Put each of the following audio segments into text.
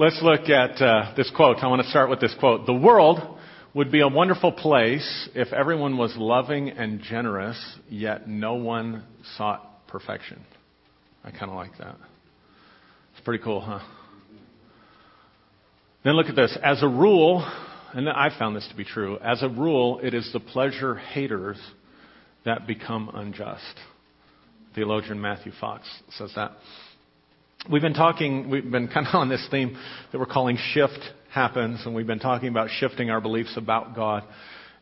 Let's look at uh, this quote. I want to start with this quote. The world would be a wonderful place if everyone was loving and generous, yet no one sought perfection. I kind of like that. It's pretty cool, huh? Then look at this. As a rule, and I found this to be true, as a rule, it is the pleasure haters that become unjust. Theologian Matthew Fox says that. We've been talking, we've been kind of on this theme that we're calling shift happens, and we've been talking about shifting our beliefs about God.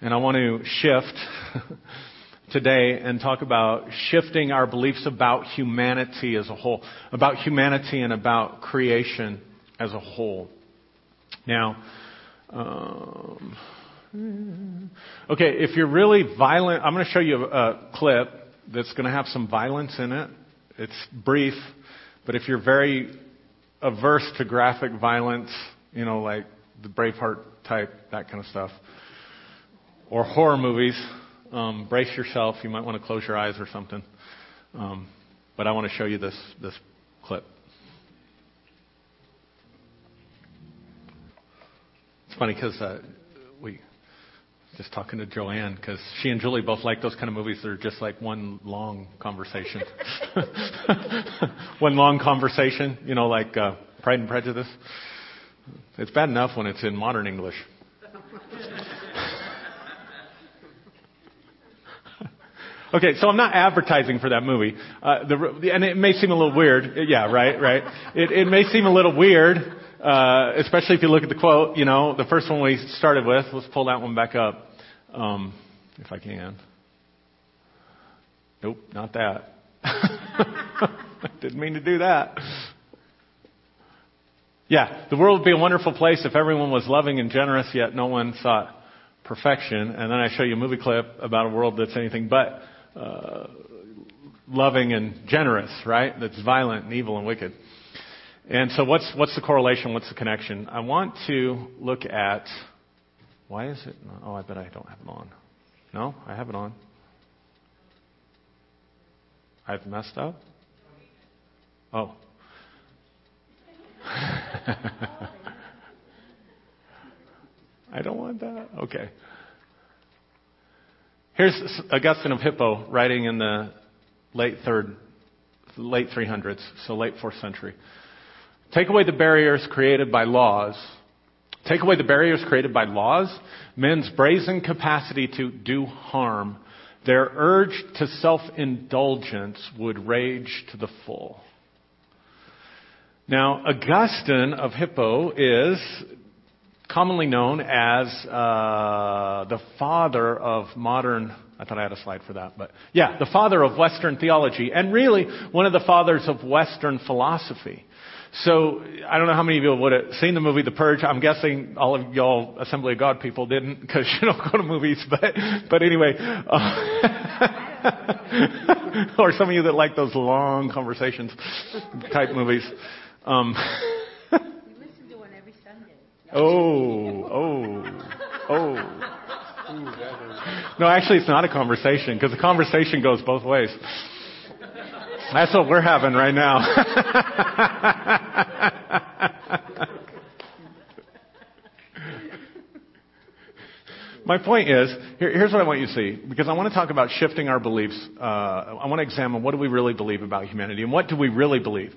And I want to shift today and talk about shifting our beliefs about humanity as a whole, about humanity and about creation as a whole. Now, um, okay, if you're really violent, I'm going to show you a, a clip that's going to have some violence in it. It's brief, but if you're very averse to graphic violence, you know, like the Braveheart type, that kind of stuff, or horror movies, um, brace yourself. You might want to close your eyes or something. Um, but I want to show you this this clip. It's funny because uh, we just talking to Joanne because she and Julie both like those kind of movies that are just like one long conversation. one long conversation, you know, like uh, Pride and Prejudice. It's bad enough when it's in modern English. Okay, so I'm not advertising for that movie, uh, the, and it may seem a little weird. Yeah, right, right. It, it may seem a little weird, uh, especially if you look at the quote. You know, the first one we started with. Let's pull that one back up, um, if I can. Nope, not that. Didn't mean to do that. Yeah, the world would be a wonderful place if everyone was loving and generous, yet no one sought perfection. And then I show you a movie clip about a world that's anything but uh, loving and generous, right? That's violent and evil and wicked. And so, what's what's the correlation? What's the connection? I want to look at why is it? Not, oh, I bet I don't have it on. No, I have it on. I've messed up. Oh. I don't want that. Okay. Here's Augustine of Hippo writing in the late third, late 300s, so late fourth century. Take away the barriers created by laws. Take away the barriers created by laws, men's brazen capacity to do harm, their urge to self-indulgence would rage to the full. Now, Augustine of Hippo is commonly known as uh, the father of modern. I thought I had a slide for that, but yeah, the father of Western theology, and really one of the fathers of Western philosophy. So I don't know how many of you would have seen the movie The Purge. I'm guessing all of y'all Assembly of God people didn't because you don't go to movies. But but anyway, uh, or some of you that like those long conversations type movies. Um, we listen to one every Sunday. Oh, oh, oh. No, actually, it's not a conversation because the conversation goes both ways. That's what we're having right now. My point is, here, here's what I want you to see, because I want to talk about shifting our beliefs. Uh, I want to examine what do we really believe about humanity and what do we really believe.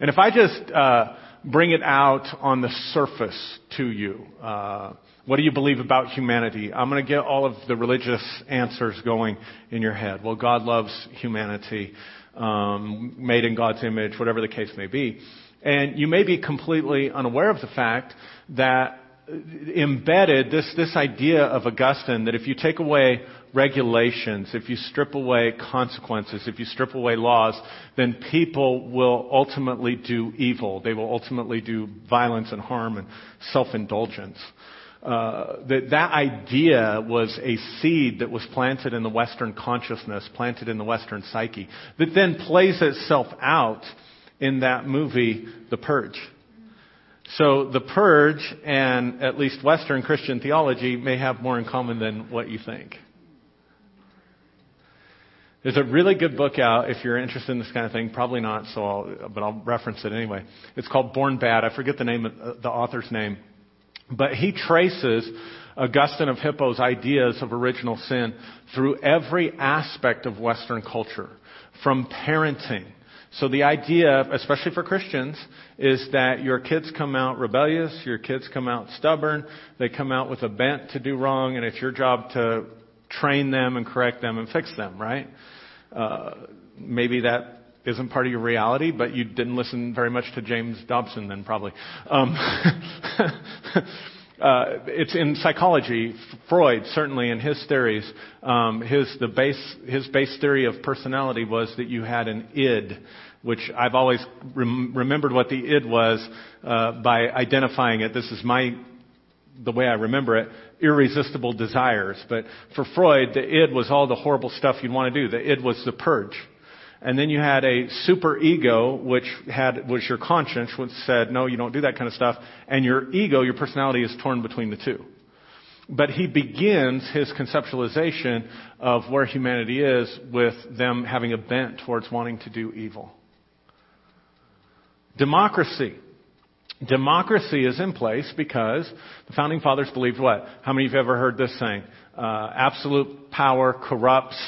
And if I just uh, bring it out on the surface to you. Uh, what do you believe about humanity? I'm going to get all of the religious answers going in your head. Well, God loves humanity, um, made in God's image, whatever the case may be. And you may be completely unaware of the fact that embedded this, this idea of Augustine that if you take away regulations, if you strip away consequences, if you strip away laws, then people will ultimately do evil. They will ultimately do violence and harm and self-indulgence. Uh, that that idea was a seed that was planted in the Western consciousness, planted in the Western psyche, that then plays itself out in that movie, The Purge. So the purge and at least Western Christian theology may have more in common than what you think. There's a really good book out if you're interested in this kind of thing. Probably not, so I'll, but I'll reference it anyway. It's called Born Bad. I forget the name of uh, the author's name, but he traces Augustine of Hippo's ideas of original sin through every aspect of Western culture, from parenting. So the idea, especially for Christians, is that your kids come out rebellious, your kids come out stubborn, they come out with a bent to do wrong, and it's your job to train them and correct them and fix them, right? Uh, maybe that isn't part of your reality, but you didn't listen very much to James Dobson then, probably. Um, uh, it's in psychology. Freud, certainly in his theories, um, his the base his base theory of personality was that you had an id, which I've always rem- remembered what the id was uh, by identifying it. This is my the way I remember it, irresistible desires. But for Freud, the id was all the horrible stuff you'd want to do. The id was the purge. And then you had a super ego, which had, was your conscience, which said, no, you don't do that kind of stuff. And your ego, your personality is torn between the two. But he begins his conceptualization of where humanity is with them having a bent towards wanting to do evil. Democracy. Democracy is in place because the founding fathers believed what? How many of you have ever heard this saying? Uh, absolute power corrupts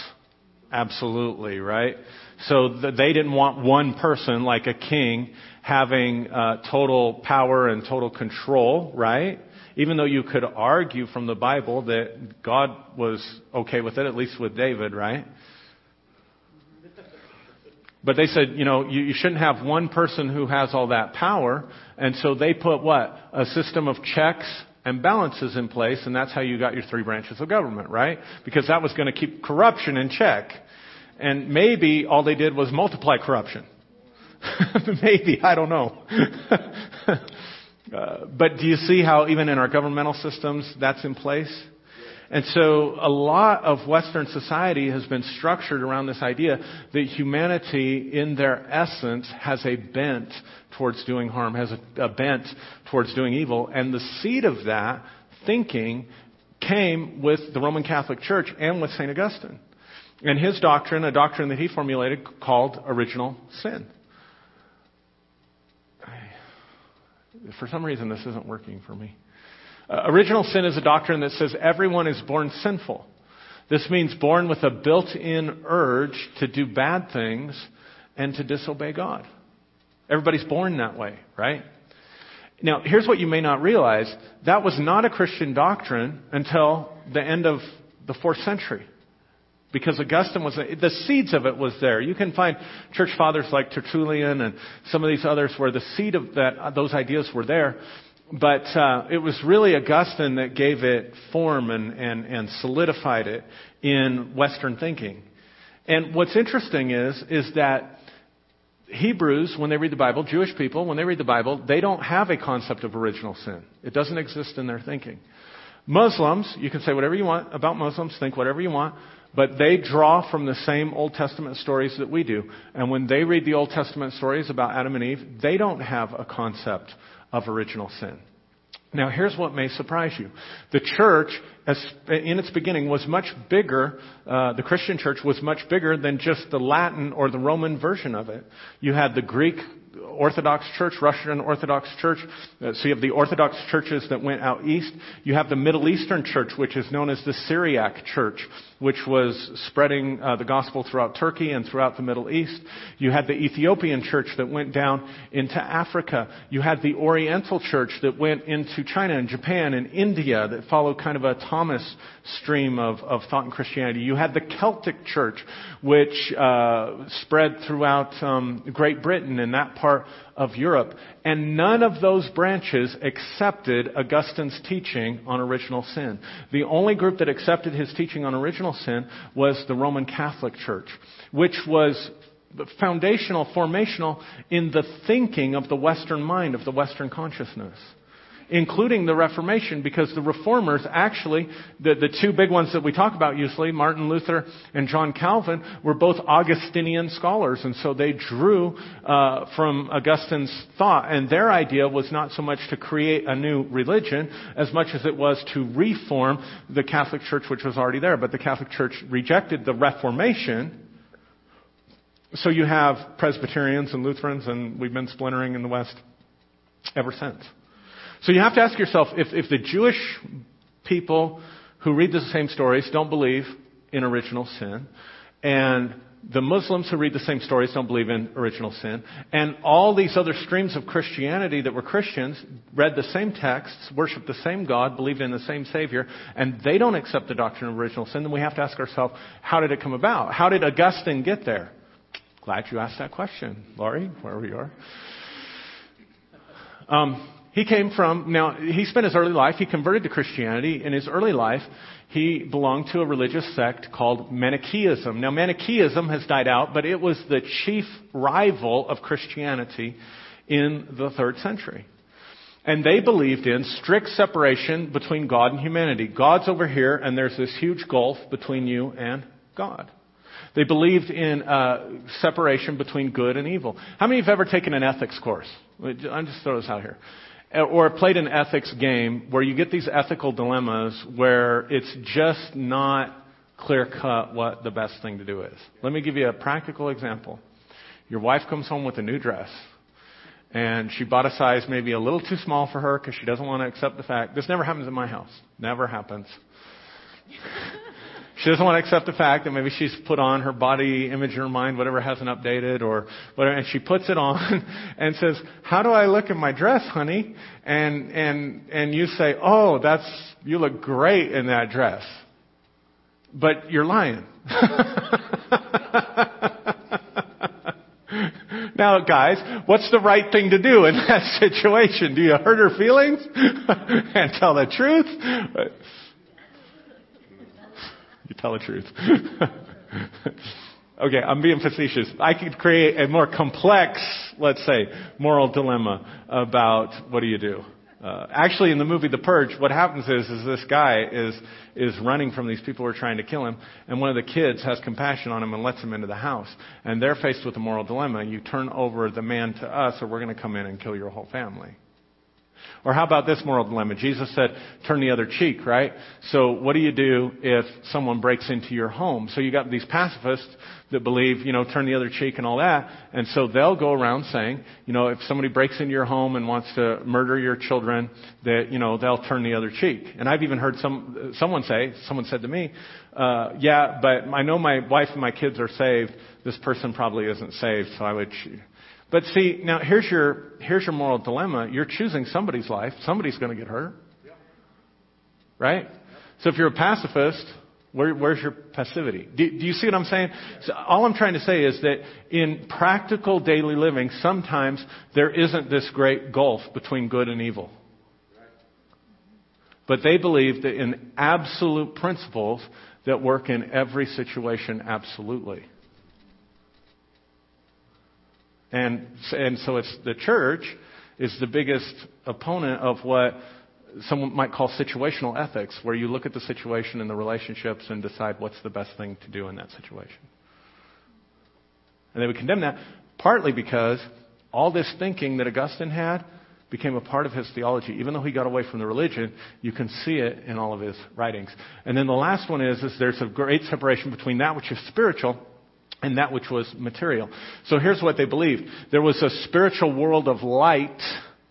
absolutely, right? So they didn't want one person like a king having uh, total power and total control, right? Even though you could argue from the Bible that God was okay with it, at least with David, right? But they said, you know, you, you shouldn't have one person who has all that power. And so they put what? A system of checks and balances in place, and that's how you got your three branches of government, right? Because that was going to keep corruption in check. And maybe all they did was multiply corruption. maybe, I don't know. uh, but do you see how even in our governmental systems that's in place? And so a lot of Western society has been structured around this idea that humanity in their essence has a bent towards doing harm, has a, a bent towards doing evil. And the seed of that thinking came with the Roman Catholic Church and with St. Augustine. And his doctrine, a doctrine that he formulated called original sin. For some reason, this isn't working for me. Uh, original sin is a doctrine that says everyone is born sinful. This means born with a built in urge to do bad things and to disobey God. Everybody's born that way, right? Now, here's what you may not realize. That was not a Christian doctrine until the end of the fourth century. Because Augustine was, the seeds of it was there. You can find church fathers like Tertullian and some of these others where the seed of that, those ideas were there but uh, it was really Augustine that gave it form and, and, and solidified it in Western thinking. And what's interesting is, is that Hebrews, when they read the Bible, Jewish people, when they read the Bible, they don't have a concept of original sin. It doesn't exist in their thinking. Muslims, you can say whatever you want about Muslims, think whatever you want, but they draw from the same Old Testament stories that we do. And when they read the Old Testament stories about Adam and Eve, they don't have a concept of original sin. Now, here's what may surprise you. The church, in its beginning, was much bigger, uh, the Christian church was much bigger than just the Latin or the Roman version of it. You had the Greek Orthodox Church, Russian Orthodox Church. Uh, so you have the Orthodox churches that went out east. You have the Middle Eastern Church, which is known as the Syriac Church, which was spreading uh, the gospel throughout Turkey and throughout the Middle East. You had the Ethiopian Church that went down into Africa. You had the Oriental Church that went into China and Japan and India that followed kind of a Thomas stream of, of thought and Christianity. You had the Celtic Church, which uh, spread throughout um, Great Britain and that part of Europe. And none of those branches accepted Augustine's teaching on original sin. The only group that accepted his teaching on original sin was the Roman Catholic Church, which was foundational, formational in the thinking of the Western mind, of the Western consciousness including the Reformation, because the Reformers actually, the, the two big ones that we talk about usually, Martin Luther and John Calvin, were both Augustinian scholars, and so they drew uh, from Augustine's thought, and their idea was not so much to create a new religion as much as it was to reform the Catholic Church, which was already there. But the Catholic Church rejected the Reformation so you have Presbyterians and Lutherans, and we've been splintering in the West ever since. So you have to ask yourself if, if the Jewish people who read the same stories don't believe in original sin, and the Muslims who read the same stories don't believe in original sin. And all these other streams of Christianity that were Christians read the same texts, worshiped the same God, believed in the same Savior, and they don't accept the doctrine of original sin, then we have to ask ourselves, how did it come about? How did Augustine get there? Glad you asked that question, Laurie, wherever you are. Um, he came from, now, he spent his early life, he converted to Christianity. In his early life, he belonged to a religious sect called Manichaeism. Now, Manichaeism has died out, but it was the chief rival of Christianity in the third century. And they believed in strict separation between God and humanity. God's over here, and there's this huge gulf between you and God. They believed in uh, separation between good and evil. How many have ever taken an ethics course? I'm just throw this out here. Or played an ethics game where you get these ethical dilemmas where it's just not clear cut what the best thing to do is. Let me give you a practical example. Your wife comes home with a new dress and she bought a size maybe a little too small for her because she doesn't want to accept the fact. This never happens in my house. Never happens. She doesn't want to accept the fact that maybe she's put on her body image in her mind, whatever hasn't updated or whatever, and she puts it on and says, how do I look in my dress, honey? And, and, and you say, oh, that's, you look great in that dress. But you're lying. now, guys, what's the right thing to do in that situation? Do you hurt her feelings and tell the truth? You tell the truth. okay, I'm being facetious. I could create a more complex, let's say, moral dilemma about what do you do. Uh, actually, in the movie The Purge, what happens is, is this guy is is running from these people who are trying to kill him, and one of the kids has compassion on him and lets him into the house. And they're faced with a moral dilemma: you turn over the man to us, or we're going to come in and kill your whole family. Or how about this moral dilemma? Jesus said, turn the other cheek, right? So what do you do if someone breaks into your home? So you got these pacifists that believe, you know, turn the other cheek and all that. And so they'll go around saying, you know, if somebody breaks into your home and wants to murder your children, that, you know, they'll turn the other cheek. And I've even heard some, someone say, someone said to me, uh, yeah, but I know my wife and my kids are saved. This person probably isn't saved, so I would, but see, now here's your, here's your moral dilemma. You're choosing somebody's life. Somebody's going to get hurt. Right? So if you're a pacifist, where, where's your passivity? Do, do, you see what I'm saying? So all I'm trying to say is that in practical daily living, sometimes there isn't this great gulf between good and evil. But they believe that in absolute principles that work in every situation absolutely. And, and so it's the church is the biggest opponent of what someone might call situational ethics, where you look at the situation and the relationships and decide what's the best thing to do in that situation. And they would condemn that partly because all this thinking that Augustine had became a part of his theology. Even though he got away from the religion, you can see it in all of his writings. And then the last one is, is there's a great separation between that which is spiritual and that which was material. So here's what they believed. There was a spiritual world of light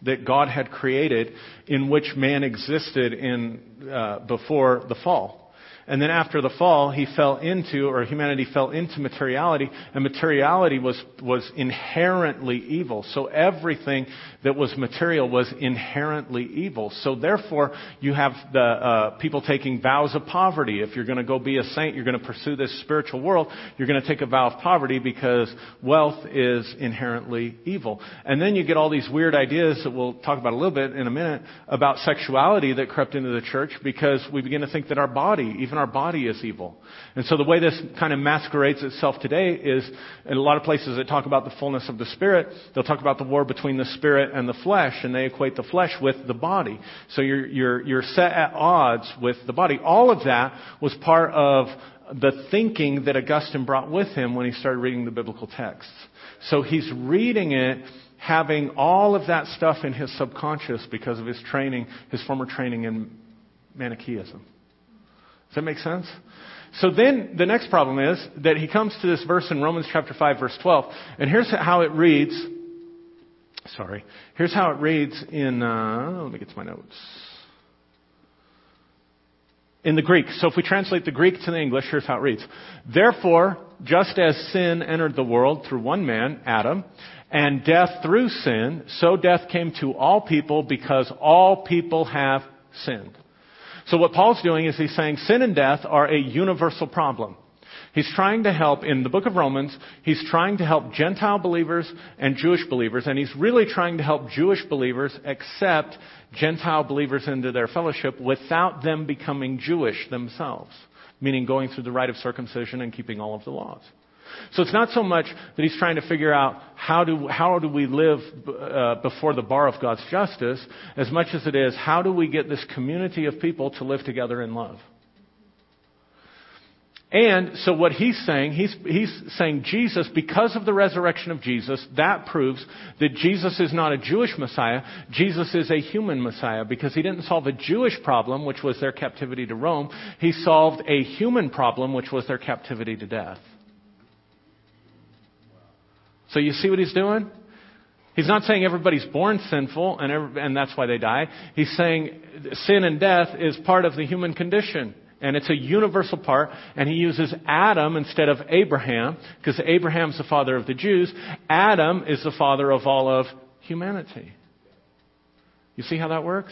that God had created in which man existed in, uh, before the fall. And then after the fall, he fell into, or humanity fell into materiality, and materiality was, was inherently evil. So everything that was material was inherently evil. So therefore, you have the uh, people taking vows of poverty. If you're going to go be a saint, you're going to pursue this spiritual world, you're going to take a vow of poverty because wealth is inherently evil. And then you get all these weird ideas that we'll talk about a little bit in a minute about sexuality that crept into the church because we begin to think that our body, even our body is evil. And so the way this kind of masquerades itself today is in a lot of places that talk about the fullness of the Spirit, they'll talk about the war between the Spirit and the flesh, and they equate the flesh with the body. So you're, you're, you're set at odds with the body. All of that was part of the thinking that Augustine brought with him when he started reading the biblical texts. So he's reading it having all of that stuff in his subconscious because of his training, his former training in Manichaeism. Does that make sense? So then the next problem is that he comes to this verse in Romans chapter 5 verse 12, and here's how it reads. Sorry. Here's how it reads in, uh, let me get to my notes. In the Greek. So if we translate the Greek to the English, here's how it reads. Therefore, just as sin entered the world through one man, Adam, and death through sin, so death came to all people because all people have sinned. So what Paul's doing is he's saying sin and death are a universal problem. He's trying to help, in the book of Romans, he's trying to help Gentile believers and Jewish believers, and he's really trying to help Jewish believers accept Gentile believers into their fellowship without them becoming Jewish themselves, meaning going through the rite of circumcision and keeping all of the laws. So it's not so much that he's trying to figure out how do, how do we live uh, before the bar of God's justice, as much as it is how do we get this community of people to live together in love. And so what he's saying, he's, he's saying Jesus, because of the resurrection of Jesus, that proves that Jesus is not a Jewish Messiah. Jesus is a human Messiah because he didn't solve a Jewish problem, which was their captivity to Rome. He solved a human problem, which was their captivity to death. So you see what he's doing? He's not saying everybody's born sinful and, every, and that's why they die. He's saying sin and death is part of the human condition. And it's a universal part. And he uses Adam instead of Abraham, because Abraham's the father of the Jews. Adam is the father of all of humanity. You see how that works?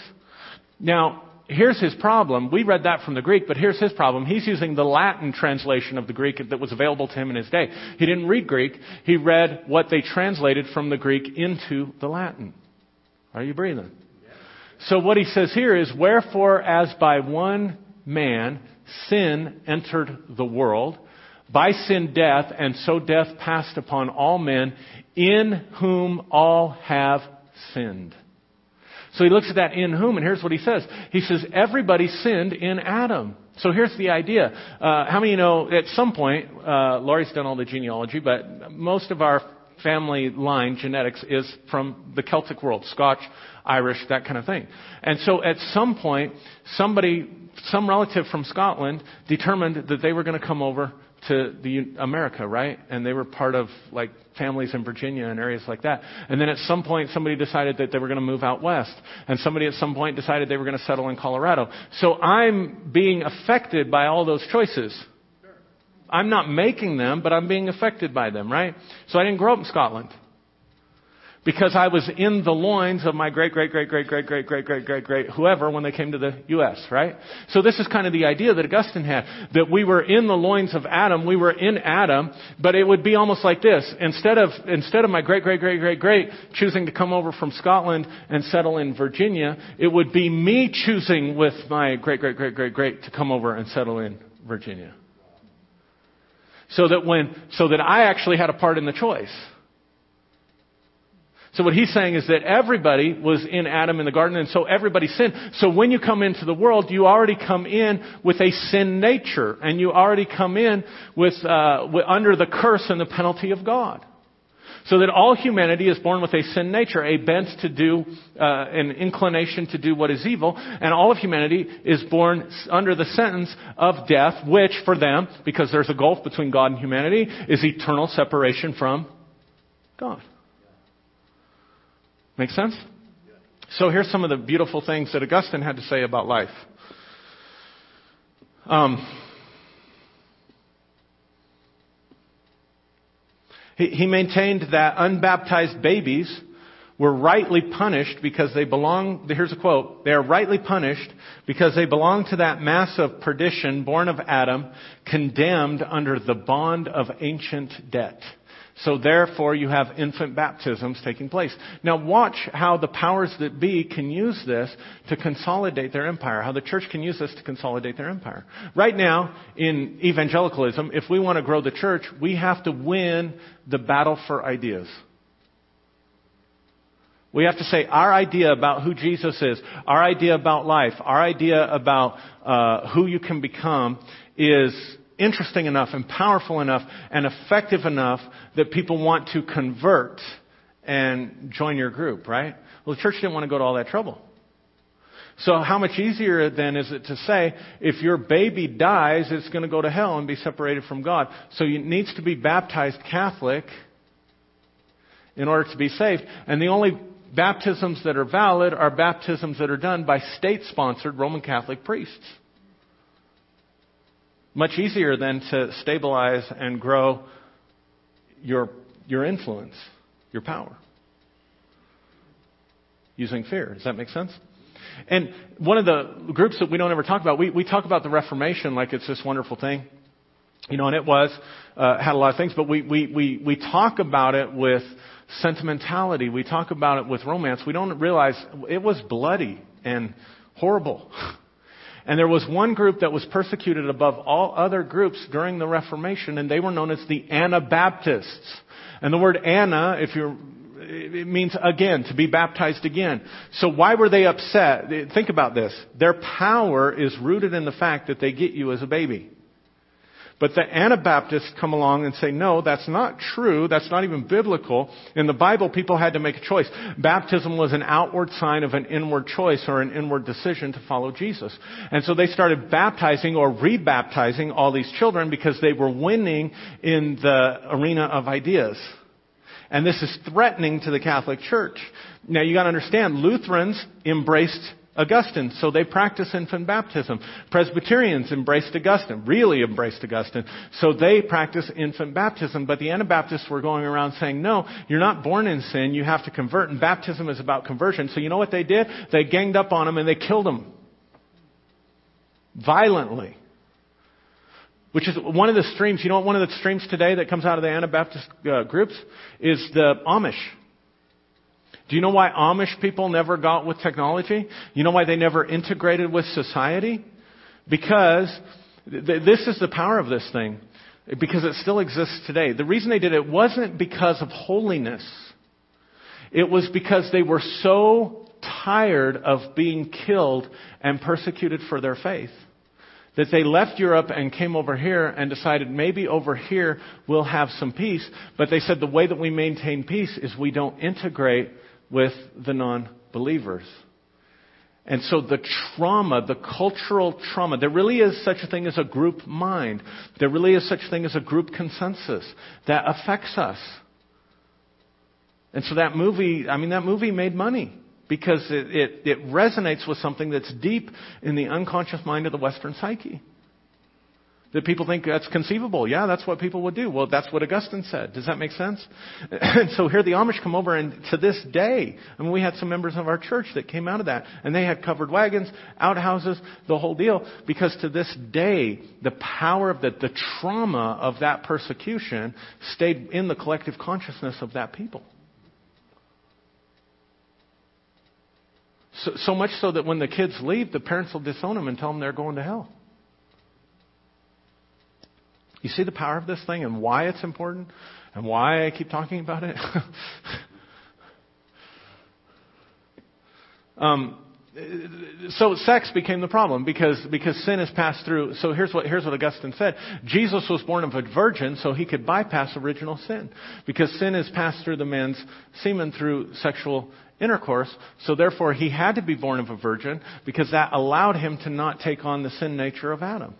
Now, here's his problem. We read that from the Greek, but here's his problem. He's using the Latin translation of the Greek that was available to him in his day. He didn't read Greek. He read what they translated from the Greek into the Latin. Are you breathing? So what he says here is, wherefore as by one man sin entered the world, by sin death, and so death passed upon all men, in whom all have sinned. So he looks at that in whom, and here's what he says. He says, everybody sinned in Adam. So here's the idea. Uh, how many know at some point, uh, Laurie's done all the genealogy, but most of our family line genetics is from the Celtic world, Scotch, Irish, that kind of thing. And so at some point, somebody, some relative from Scotland determined that they were going to come over to the America, right? And they were part of like families in Virginia and areas like that. And then at some point, somebody decided that they were going to move out west, and somebody at some point decided they were going to settle in Colorado. So I'm being affected by all those choices. I'm not making them, but I'm being affected by them, right? So I didn't grow up in Scotland because I was in the loins of my great, great, great, great, great, great, great, great, great, great, whoever when they came to the U.S., right? So this is kind of the idea that Augustine had, that we were in the loins of Adam, we were in Adam, but it would be almost like this. Instead of, instead of my great, great, great, great, great choosing to come over from Scotland and settle in Virginia, it would be me choosing with my great, great, great, great, great to come over and settle in Virginia. So that when, so that I actually had a part in the choice. So what he's saying is that everybody was in Adam in the garden, and so everybody sinned. So when you come into the world, you already come in with a sin nature, and you already come in with, uh, with under the curse and the penalty of God. So that all humanity is born with a sin nature, a bent to do, uh, an inclination to do what is evil, and all of humanity is born under the sentence of death, which for them, because there's a gulf between God and humanity, is eternal separation from God. Make sense? So here's some of the beautiful things that Augustine had to say about life. Um, he, he maintained that unbaptized babies were rightly punished because they belong, here's a quote, they are rightly punished because they belong to that mass of perdition born of Adam, condemned under the bond of ancient debt. So therefore you have infant baptisms taking place. Now watch how the powers that be can use this to consolidate their empire, how the church can use this to consolidate their empire. Right now, in evangelicalism, if we want to grow the church, we have to win the battle for ideas. We have to say our idea about who Jesus is, our idea about life, our idea about uh, who you can become is interesting enough and powerful enough and effective enough that people want to convert and join your group, right? Well, the church didn't want to go to all that trouble. So how much easier then is it to say, if your baby dies, it's going to go to hell and be separated from God. So it needs to be baptized Catholic in order to be saved. And the only baptisms that are valid are baptisms that are done by state-sponsored Roman Catholic priests. Much easier than to stabilize and grow your, your influence, your power. Using fear. Does that make sense? And one of the groups that we don't ever talk about, we, we talk about the Reformation like it's this wonderful thing. You know, and it was, uh, had a lot of things, but we, we, we, we talk about it with sentimentality. We talk about it with romance. We don't realize it was bloody and horrible. And there was one group that was persecuted above all other groups during the Reformation, and they were known as the Anabaptists. And the word Ana, if you're it means again, to be baptized again. So why were they upset? Think about this. Their power is rooted in the fact that they get you as a baby. But the Anabaptists come along and say, no, that's not true. That's not even biblical. In the Bible, people had to make a choice. Baptism was an outward sign of an inward choice or an inward decision to follow Jesus. And so they started baptizing or rebaptizing all these children because they were winning in the arena of ideas. And this is threatening to the Catholic Church. Now you gotta understand, Lutherans embraced Augustine, so they practice infant baptism. Presbyterians embraced Augustine, really embraced Augustine, so they practice infant baptism. But the Anabaptists were going around saying, no, you're not born in sin, you have to convert, and baptism is about conversion. So you know what they did? They ganged up on him and they killed him. Violently. Which is one of the streams, you know what one of the streams today that comes out of the Anabaptist uh, groups is the Amish. Do you know why Amish people never got with technology? You know why they never integrated with society? Because th- this is the power of this thing. Because it still exists today. The reason they did it wasn't because of holiness. It was because they were so tired of being killed and persecuted for their faith that they left Europe and came over here and decided maybe over here we'll have some peace. But they said the way that we maintain peace is we don't integrate with the non-believers. And so the trauma, the cultural trauma, there really is such a thing as a group mind. There really is such a thing as a group consensus that affects us. And so that movie, I mean, that movie made money because it, it, it resonates with something that's deep in the unconscious mind of the Western psyche. That people think that's conceivable. Yeah, that's what people would do. Well, that's what Augustine said. Does that make sense? And so here the Amish come over and to this day, I mean, we had some members of our church that came out of that and they had covered wagons, outhouses, the whole deal. Because to this day, the power of the, the trauma of that persecution stayed in the collective consciousness of that people. So, so much so that when the kids leave, the parents will disown them and tell them they're going to hell. You see the power of this thing and why it's important and why I keep talking about it? um, so sex became the problem because, because sin is passed through. So here's what, here's what Augustine said. Jesus was born of a virgin so he could bypass original sin. Because sin is passed through the man's semen through sexual intercourse. So therefore he had to be born of a virgin because that allowed him to not take on the sin nature of Adam.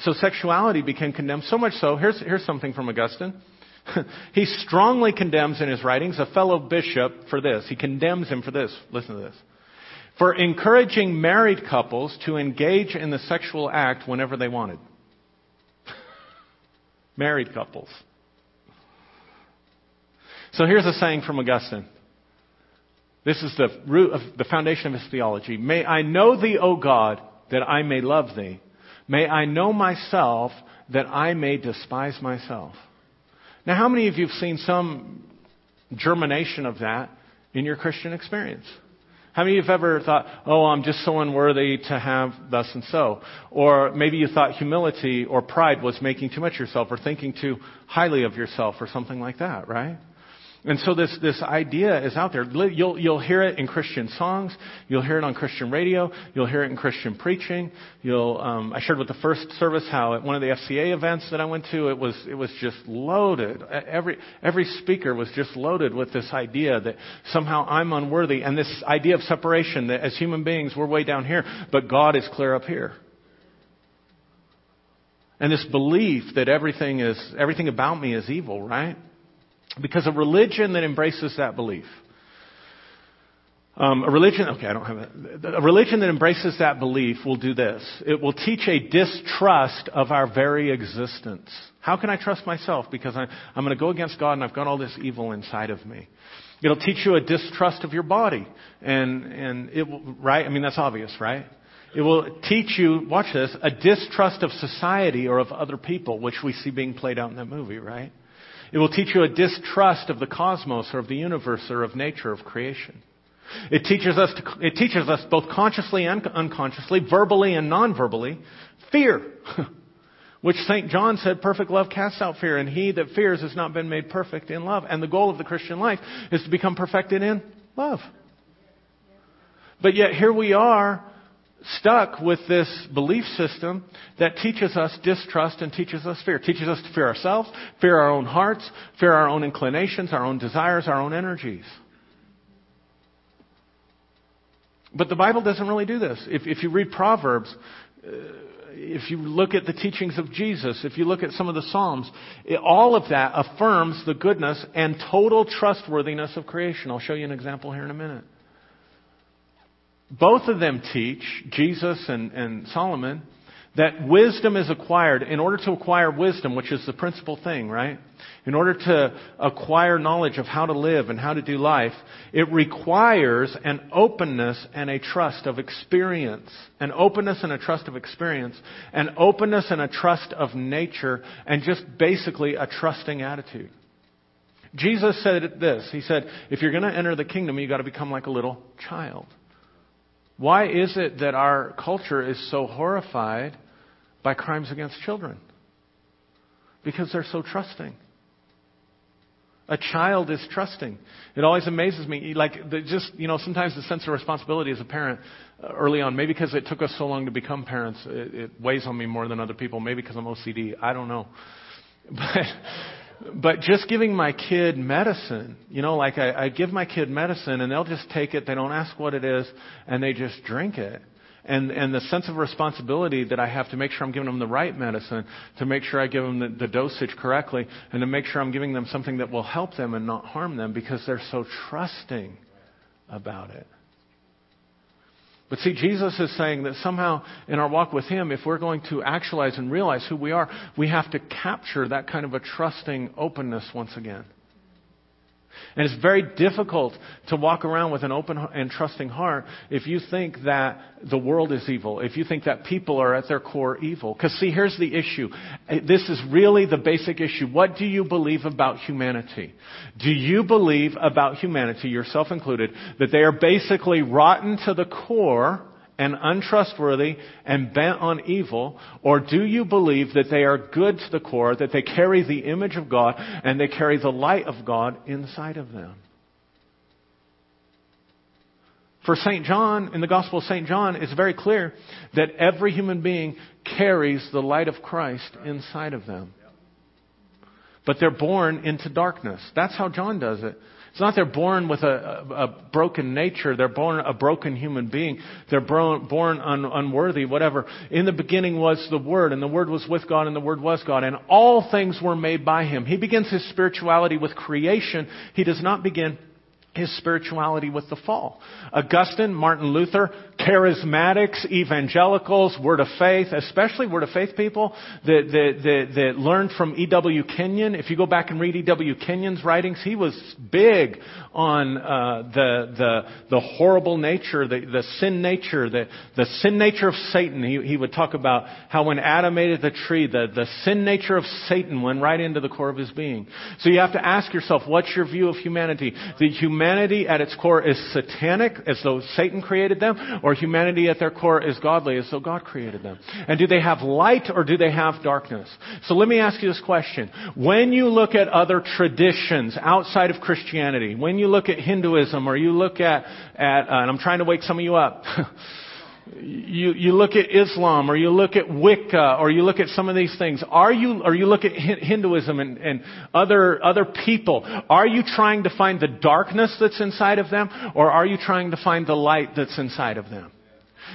So sexuality became condemned so much so. Here's, here's something from Augustine. he strongly condemns in his writings a fellow bishop for this. He condemns him for this. Listen to this. For encouraging married couples to engage in the sexual act whenever they wanted. married couples. So here's a saying from Augustine. This is the root of the foundation of his theology. May I know thee, O God, that I may love thee. May I know myself that I may despise myself. Now, how many of you have seen some germination of that in your Christian experience? How many of you have ever thought, oh, I'm just so unworthy to have thus and so? Or maybe you thought humility or pride was making too much of yourself or thinking too highly of yourself or something like that, right? And so this, this idea is out there. You'll, you'll hear it in Christian songs. You'll hear it on Christian radio. You'll hear it in Christian preaching. You'll, um, I shared with the first service how at one of the FCA events that I went to, it was, it was just loaded. Every, every speaker was just loaded with this idea that somehow I'm unworthy and this idea of separation that as human beings we're way down here, but God is clear up here. And this belief that everything is, everything about me is evil, right? Because a religion that embraces that belief, um, a religion, okay, I don't have it. A religion that embraces that belief will do this. It will teach a distrust of our very existence. How can I trust myself? Because I, I'm going to go against God and I've got all this evil inside of me. It'll teach you a distrust of your body. And, and it will, right? I mean, that's obvious, right? It will teach you, watch this, a distrust of society or of other people, which we see being played out in that movie, right? It will teach you a distrust of the cosmos or of the universe or of nature, of creation. It teaches us, to, it teaches us both consciously and unconsciously, verbally and non-verbally, fear. Which St. John said, perfect love casts out fear, and he that fears has not been made perfect in love. And the goal of the Christian life is to become perfected in love. But yet here we are stuck with this belief system that teaches us distrust and teaches us fear. Teaches us to fear ourselves, fear our own hearts, fear our own inclinations, our own desires, our own energies. But the Bible doesn't really do this. If, if you read Proverbs, uh, if you look at the teachings of Jesus, if you look at some of the Psalms, it, all of that affirms the goodness and total trustworthiness of creation. I'll show you an example here in a minute. Both of them teach, Jesus and, and Solomon, that wisdom is acquired. In order to acquire wisdom, which is the principal thing, right? In order to acquire knowledge of how to live and how to do life, it requires an openness and a trust of experience. An openness and a trust of experience. An openness and a trust of nature. And just basically a trusting attitude. Jesus said this. He said, if you're going to enter the kingdom, you've got to become like a little child. Why is it that our culture is so horrified by crimes against children? Because they're so trusting. A child is trusting. It always amazes me. Like, the, just, you know, sometimes the sense of responsibility as a parent uh, early on, maybe because it took us so long to become parents, it, it weighs on me more than other people. Maybe because I'm OCD. I don't know. But but just giving my kid medicine, you know, like I, I give my kid medicine and they'll just take it, they don't ask what it is, and they just drink it. And, and the sense of responsibility that I have to make sure I'm giving them the right medicine, to make sure I give them the, the dosage correctly, and to make sure I'm giving them something that will help them and not harm them because they're so trusting about it. But see, Jesus is saying that somehow in our walk with Him, if we're going to actualize and realize who we are, we have to capture that kind of a trusting openness once again. And it's very difficult to walk around with an open and trusting heart if you think that the world is evil, if you think that people are at their core evil. Because see, here's the issue. This is really the basic issue. What do you believe about humanity? Do you believe about humanity, yourself included, that they are basically rotten to the core and untrustworthy and bent on evil? Or do you believe that they are good to the core, that they carry the image of God and they carry the light of God inside of them? For St. John, in the Gospel of St. John, it's very clear that every human being carries the light of Christ inside of them. But they're born into darkness. That's how John does it. It's not they're born with a, a, a broken nature. They're born a broken human being. They're born, born un, unworthy, whatever. In the beginning was the Word, and the Word was with God, and the Word was God, and all things were made by Him. He begins his spirituality with creation. He does not begin his spirituality with the fall. Augustine, Martin Luther, charismatics, evangelicals, Word of Faith, especially Word of Faith people that, that, that, that learned from E.W. Kenyon. If you go back and read E.W. Kenyon's writings, he was big on uh, the, the, the horrible nature, the, the sin nature, the, the sin nature of Satan. He, he would talk about how when Adam ate the tree, the, the sin nature of Satan went right into the core of his being. So you have to ask yourself, what's your view of humanity? The humanity at its core is satanic, as though Satan created them, or humanity at their core is godly as though God created them? And do they have light or do they have darkness? So let me ask you this question. When you look at other traditions outside of Christianity, when you look at Hinduism or you look at, at uh, and I'm trying to wake some of you up, you, you look at Islam or you look at Wicca or you look at some of these things. Are you, or you look at Hinduism and, and other, other people. Are you trying to find the darkness that's inside of them or are you trying to find the light that's inside of them?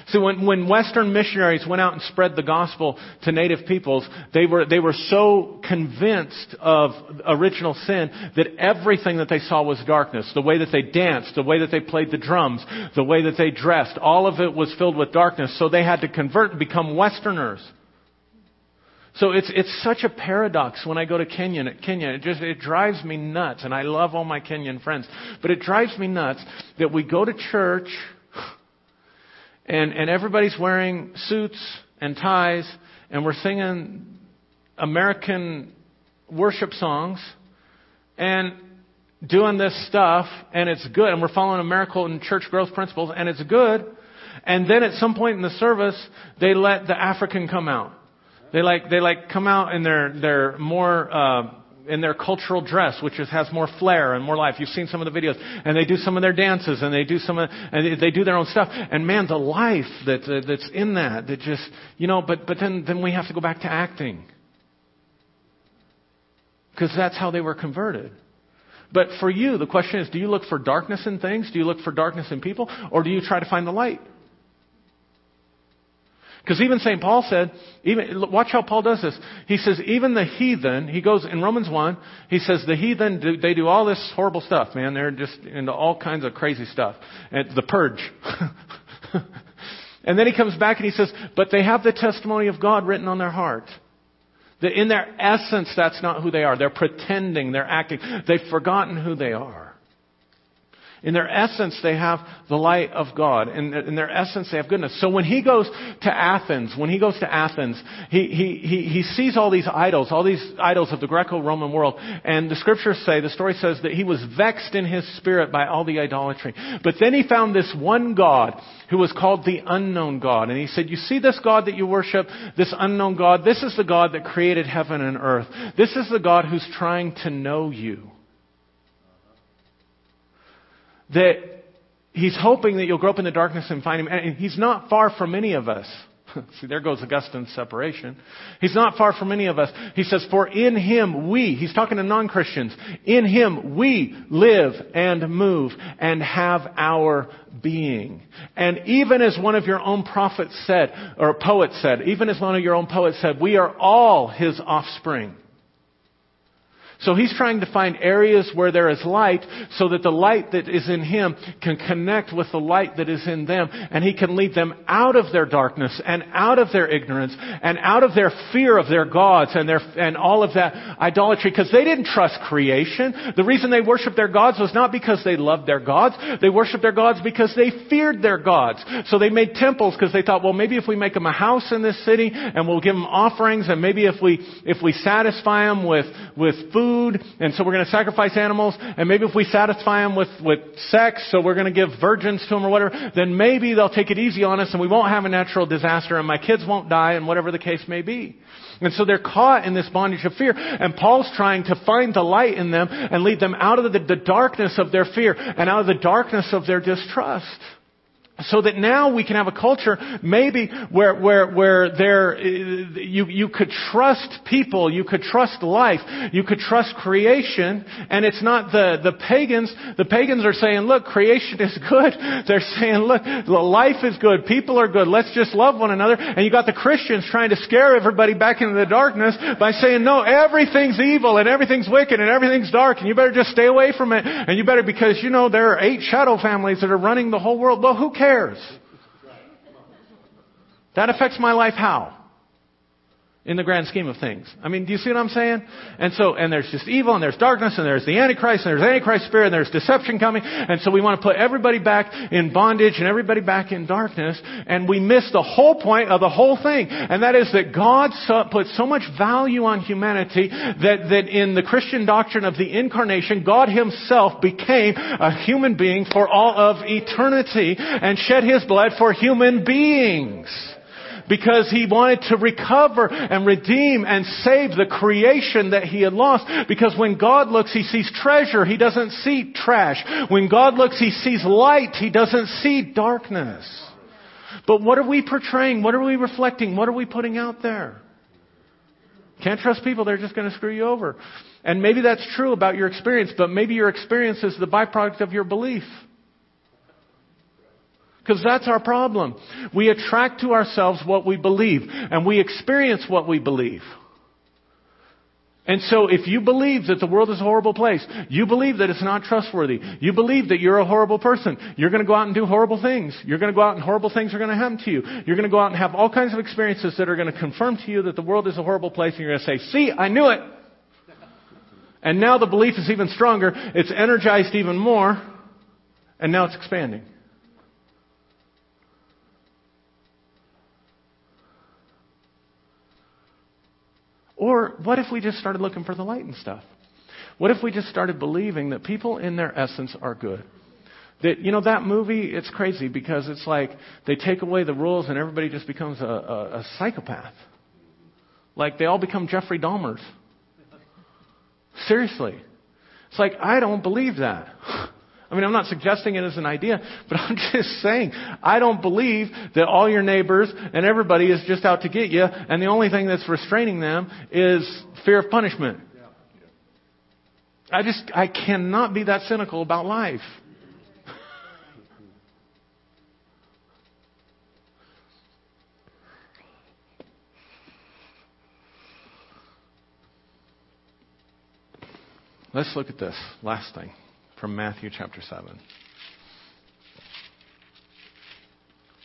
See, when, when Western missionaries went out and spread the gospel to native peoples, they were, they were so convinced of original sin that everything that they saw was darkness. The way that they danced, the way that they played the drums, the way that they dressed, all of it was filled with darkness. So they had to convert and become Westerners. So it's it's such a paradox when I go to Kenya. Kenya, it just it drives me nuts, and I love all my Kenyan friends, but it drives me nuts that we go to church and, and everybody's wearing suits and ties, and we're singing American worship songs and doing this stuff, and it's good, and we're following American church growth principles, and it's good. And then at some point in the service, they let the African come out. They like they like come out in their their more uh, in their cultural dress, which is, has more flair and more life. You've seen some of the videos, and they do some of their dances, and they do some of, and they do their own stuff. And man, the life that uh, that's in that, that just, you know. But but then then we have to go back to acting, because that's how they were converted. But for you, the question is: Do you look for darkness in things? Do you look for darkness in people, or do you try to find the light? Because even St. Paul said, even, watch how Paul does this. He says, even the heathen, he goes in Romans 1, he says, the heathen, they do all this horrible stuff, man. They're just into all kinds of crazy stuff. And the purge. and then he comes back and he says, but they have the testimony of God written on their heart. That in their essence, that's not who they are. They're pretending, they're acting. They've forgotten who they are. In their essence, they have the light of God. In, in their essence, they have goodness. So when he goes to Athens, when he goes to Athens, he, he, he, he sees all these idols, all these idols of the Greco-Roman world. And the scriptures say, the story says that he was vexed in his spirit by all the idolatry. But then he found this one God who was called the unknown God. And he said, you see this God that you worship, this unknown God, this is the God that created heaven and earth. This is the God who's trying to know you that he's hoping that you'll grow up in the darkness and find him. And he's not far from any of us. See, there goes Augustine's separation. He's not far from any of us. He says, for in him we, he's talking to non-Christians, in him we live and move and have our being. And even as one of your own prophets said, or poets said, even as one of your own poets said, we are all his offspring. So he's trying to find areas where there is light so that the light that is in him can connect with the light that is in them and he can lead them out of their darkness and out of their ignorance and out of their fear of their gods and their, and all of that idolatry because they didn't trust creation. The reason they worshiped their gods was not because they loved their gods. They worshiped their gods because they feared their gods. So they made temples because they thought, well, maybe if we make them a house in this city and we'll give them offerings and maybe if we, if we satisfy them with, with food food, and so we're going to sacrifice animals, and maybe if we satisfy them with, with sex, so we're going to give virgins to them or whatever, then maybe they'll take it easy on us and we won't have a natural disaster and my kids won't die and whatever the case may be. And so they're caught in this bondage of fear. And Paul's trying to find the light in them and lead them out of the, the darkness of their fear and out of the darkness of their distrust so that now we can have a culture maybe where where where there uh, you you could trust people, you could trust life, you could trust creation, and it's not the the pagans. The pagans are saying, look, creation is good. They're saying, look, life is good, people are good. Let's just love one another. And you got the Christians trying to scare everybody back into the darkness by saying, no, everything's evil and everything's wicked and everything's dark, and you better just stay away from it. And you better because you know there are eight shadow families that are running the whole world. Well, who cares? Cares? That affects my life how? In the grand scheme of things. I mean, do you see what I'm saying? And so, and there's just evil, and there's darkness, and there's the Antichrist, and there's Antichrist spirit, and there's deception coming, and so we want to put everybody back in bondage and everybody back in darkness, and we miss the whole point of the whole thing, and that is that God so, put so much value on humanity that, that in the Christian doctrine of the incarnation, God Himself became a human being for all of eternity and shed His blood for human beings because he wanted to recover and redeem and save the creation that he had lost. Because when God looks, he sees treasure. He doesn't see trash. When God looks, he sees light. He doesn't see darkness. But what are we portraying? What are we reflecting? What are we putting out there? Can't trust people. They're just going to screw you over. And maybe that's true about your experience, but maybe your experience is the byproduct of your belief. Because that's our problem. We attract to ourselves what we believe, and we experience what we believe. And so if you believe that the world is a horrible place, you believe that it's not trustworthy, you believe that you're a horrible person, you're going to go out and do horrible things. You're going to go out and horrible things are going to happen to you. You're going to go out and have all kinds of experiences that are going to confirm to you that the world is a horrible place, and you're going to say, see, I knew it. And now the belief is even stronger, it's energized even more, and now it's expanding. Or what if we just started looking for the light and stuff? What if we just started believing that people in their essence are good? That, you know, that movie, it's crazy because it's like they take away the rules and everybody just becomes a, a, a psychopath. Like they all become Jeffrey Dahmers. Seriously. It's like, I don't believe that. I mean, I'm not suggesting it as an idea, but I'm just saying, I don't believe that all your neighbors and everybody is just out to get you, and the only thing that's restraining them is fear of punishment. I just, I cannot be that cynical about life. Let's look at this last thing from Matthew chapter 7.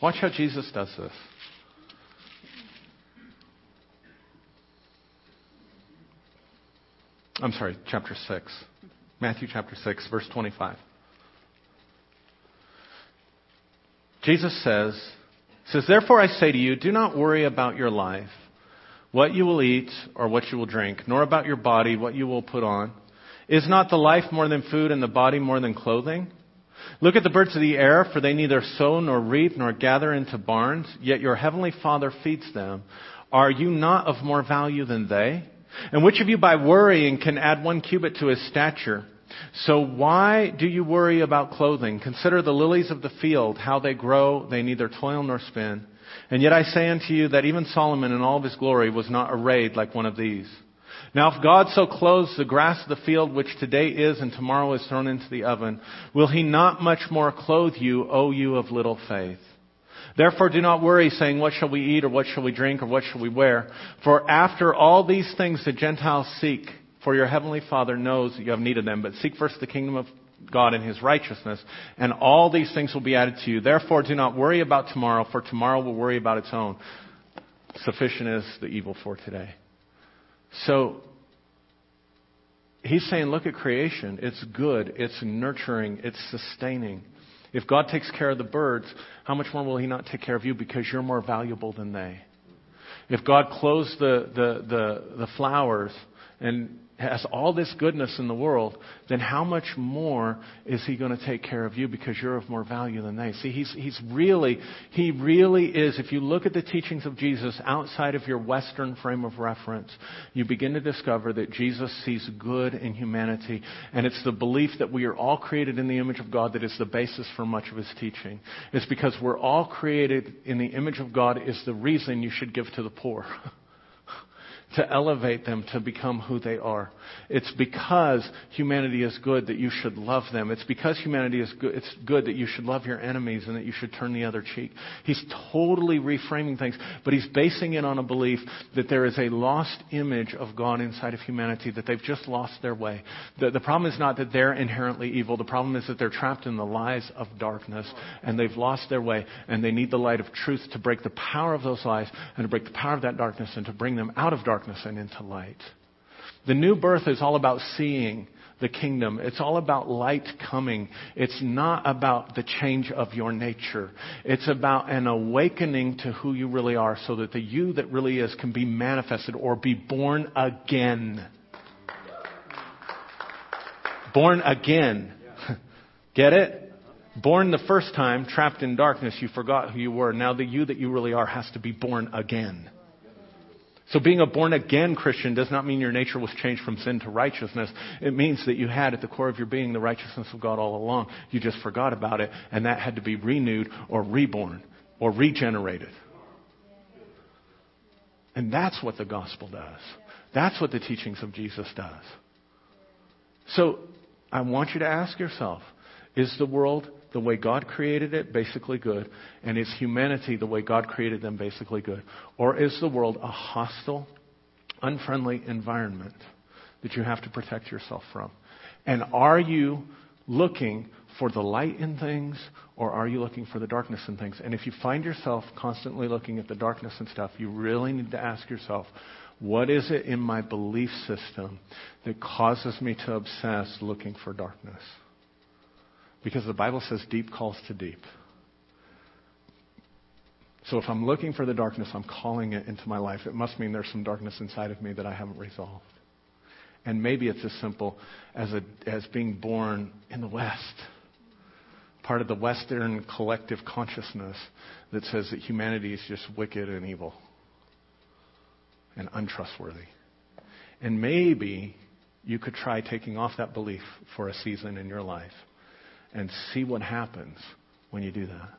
Watch how Jesus does this. I'm sorry, chapter 6. Matthew chapter 6, verse 25. Jesus says, says, Therefore I say to you, do not worry about your life, what you will eat or what you will drink, nor about your body, what you will put on. Is not the life more than food and the body more than clothing? Look at the birds of the air, for they neither sow nor reap nor gather into barns, yet your heavenly Father feeds them. Are you not of more value than they? And which of you by worrying can add one cubit to his stature? So why do you worry about clothing? Consider the lilies of the field, how they grow, they neither toil nor spin. And yet I say unto you that even Solomon in all of his glory was not arrayed like one of these. Now if God so clothes the grass of the field, which today is and tomorrow is thrown into the oven, will he not much more clothe you, O you of little faith? Therefore do not worry, saying, What shall we eat, or what shall we drink, or what shall we wear? For after all these things the Gentiles seek, for your heavenly Father knows that you have need of them. But seek first the kingdom of God and his righteousness, and all these things will be added to you. Therefore do not worry about tomorrow, for tomorrow will worry about its own. Sufficient is the evil for today. So he's saying, look at creation. It's good, it's nurturing, it's sustaining. If God takes care of the birds, how much more will he not take care of you because you're more valuable than they? If God clothes the, the, the, the flowers and has all this goodness in the world, then how much more is he going to take care of you because you're of more value than they? See, he's, he's really, he really is, if you look at the teachings of Jesus outside of your Western frame of reference, you begin to discover that Jesus sees good in humanity. And it's the belief that we are all created in the image of God that is the basis for much of his teaching. It's because we're all created in the image of God is the reason you should give to the poor. to elevate them to become who they are. It's because humanity is good that you should love them. It's because humanity is good, it's good that you should love your enemies and that you should turn the other cheek. He's totally reframing things, but he's basing it on a belief that there is a lost image of God inside of humanity, that they've just lost their way. The, the problem is not that they're inherently evil. The problem is that they're trapped in the lies of darkness and they've lost their way and they need the light of truth to break the power of those lies and to break the power of that darkness and to bring them out of darkness and into light. The new birth is all about seeing the kingdom. It's all about light coming. It's not about the change of your nature. It's about an awakening to who you really are so that the you that really is can be manifested or be born again. Born again. Get it? Born the first time, trapped in darkness, you forgot who you were. Now the you that you really are has to be born again. So being a born again Christian does not mean your nature was changed from sin to righteousness. It means that you had at the core of your being the righteousness of God all along. You just forgot about it, and that had to be renewed or reborn or regenerated. And that's what the gospel does. That's what the teachings of Jesus does. So I want you to ask yourself, is the world the way God created it basically good? And is humanity the way God created them basically good? Or is the world a hostile, unfriendly environment that you have to protect yourself from? And are you looking for the light in things or are you looking for the darkness in things? And if you find yourself constantly looking at the darkness and stuff, you really need to ask yourself, what is it in my belief system that causes me to obsess looking for darkness? Because the Bible says deep calls to deep. So if I'm looking for the darkness, I'm calling it into my life. It must mean there's some darkness inside of me that I haven't resolved. And maybe it's as simple as, a, as being born in the West, part of the Western collective consciousness that says that humanity is just wicked and evil and untrustworthy. And maybe you could try taking off that belief for a season in your life and see what happens when you do that.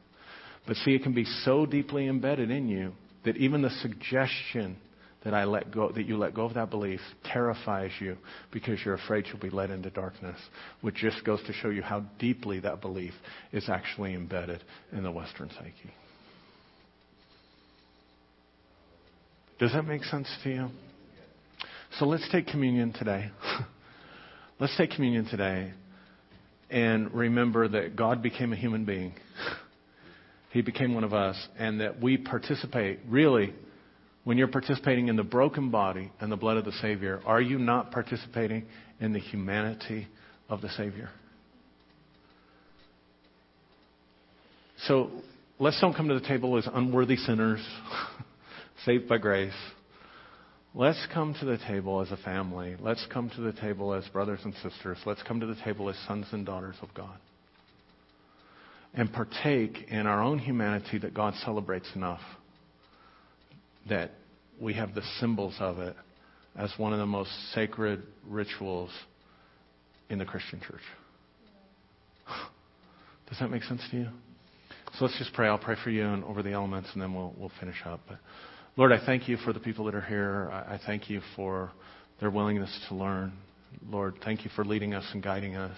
But see, it can be so deeply embedded in you that even the suggestion that I let go, that you let go of that belief terrifies you because you're afraid you'll be led into darkness, which just goes to show you how deeply that belief is actually embedded in the Western psyche. Does that make sense to you? So let's take communion today. let's take communion today and remember that God became a human being. He became one of us, and that we participate, really, when you're participating in the broken body and the blood of the Savior, are you not participating in the humanity of the Savior? So let's don't come to the table as unworthy sinners, saved by grace. Let's come to the table as a family. Let's come to the table as brothers and sisters. Let's come to the table as sons and daughters of God. And partake in our own humanity that God celebrates enough that we have the symbols of it as one of the most sacred rituals in the Christian church. Does that make sense to you? So let's just pray. I'll pray for you and over the elements, and then we'll, we'll finish up. But Lord, I thank you for the people that are here. I thank you for their willingness to learn. Lord, thank you for leading us and guiding us.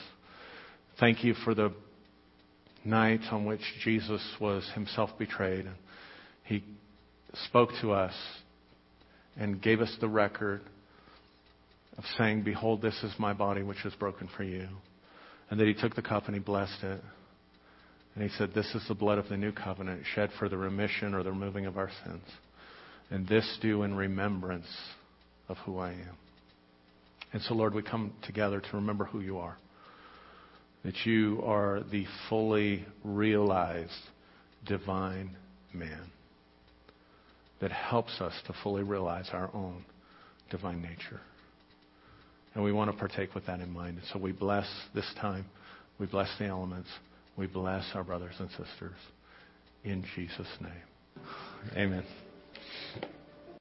Thank you for the night on which Jesus was himself betrayed. He spoke to us and gave us the record of saying, Behold, this is my body which is broken for you. And that he took the cup and he blessed it. And he said, This is the blood of the new covenant shed for the remission or the removing of our sins. And this do in remembrance of who I am. And so, Lord, we come together to remember who you are. That you are the fully realized divine man that helps us to fully realize our own divine nature. And we want to partake with that in mind. And so we bless this time. We bless the elements. We bless our brothers and sisters. In Jesus' name. Amen.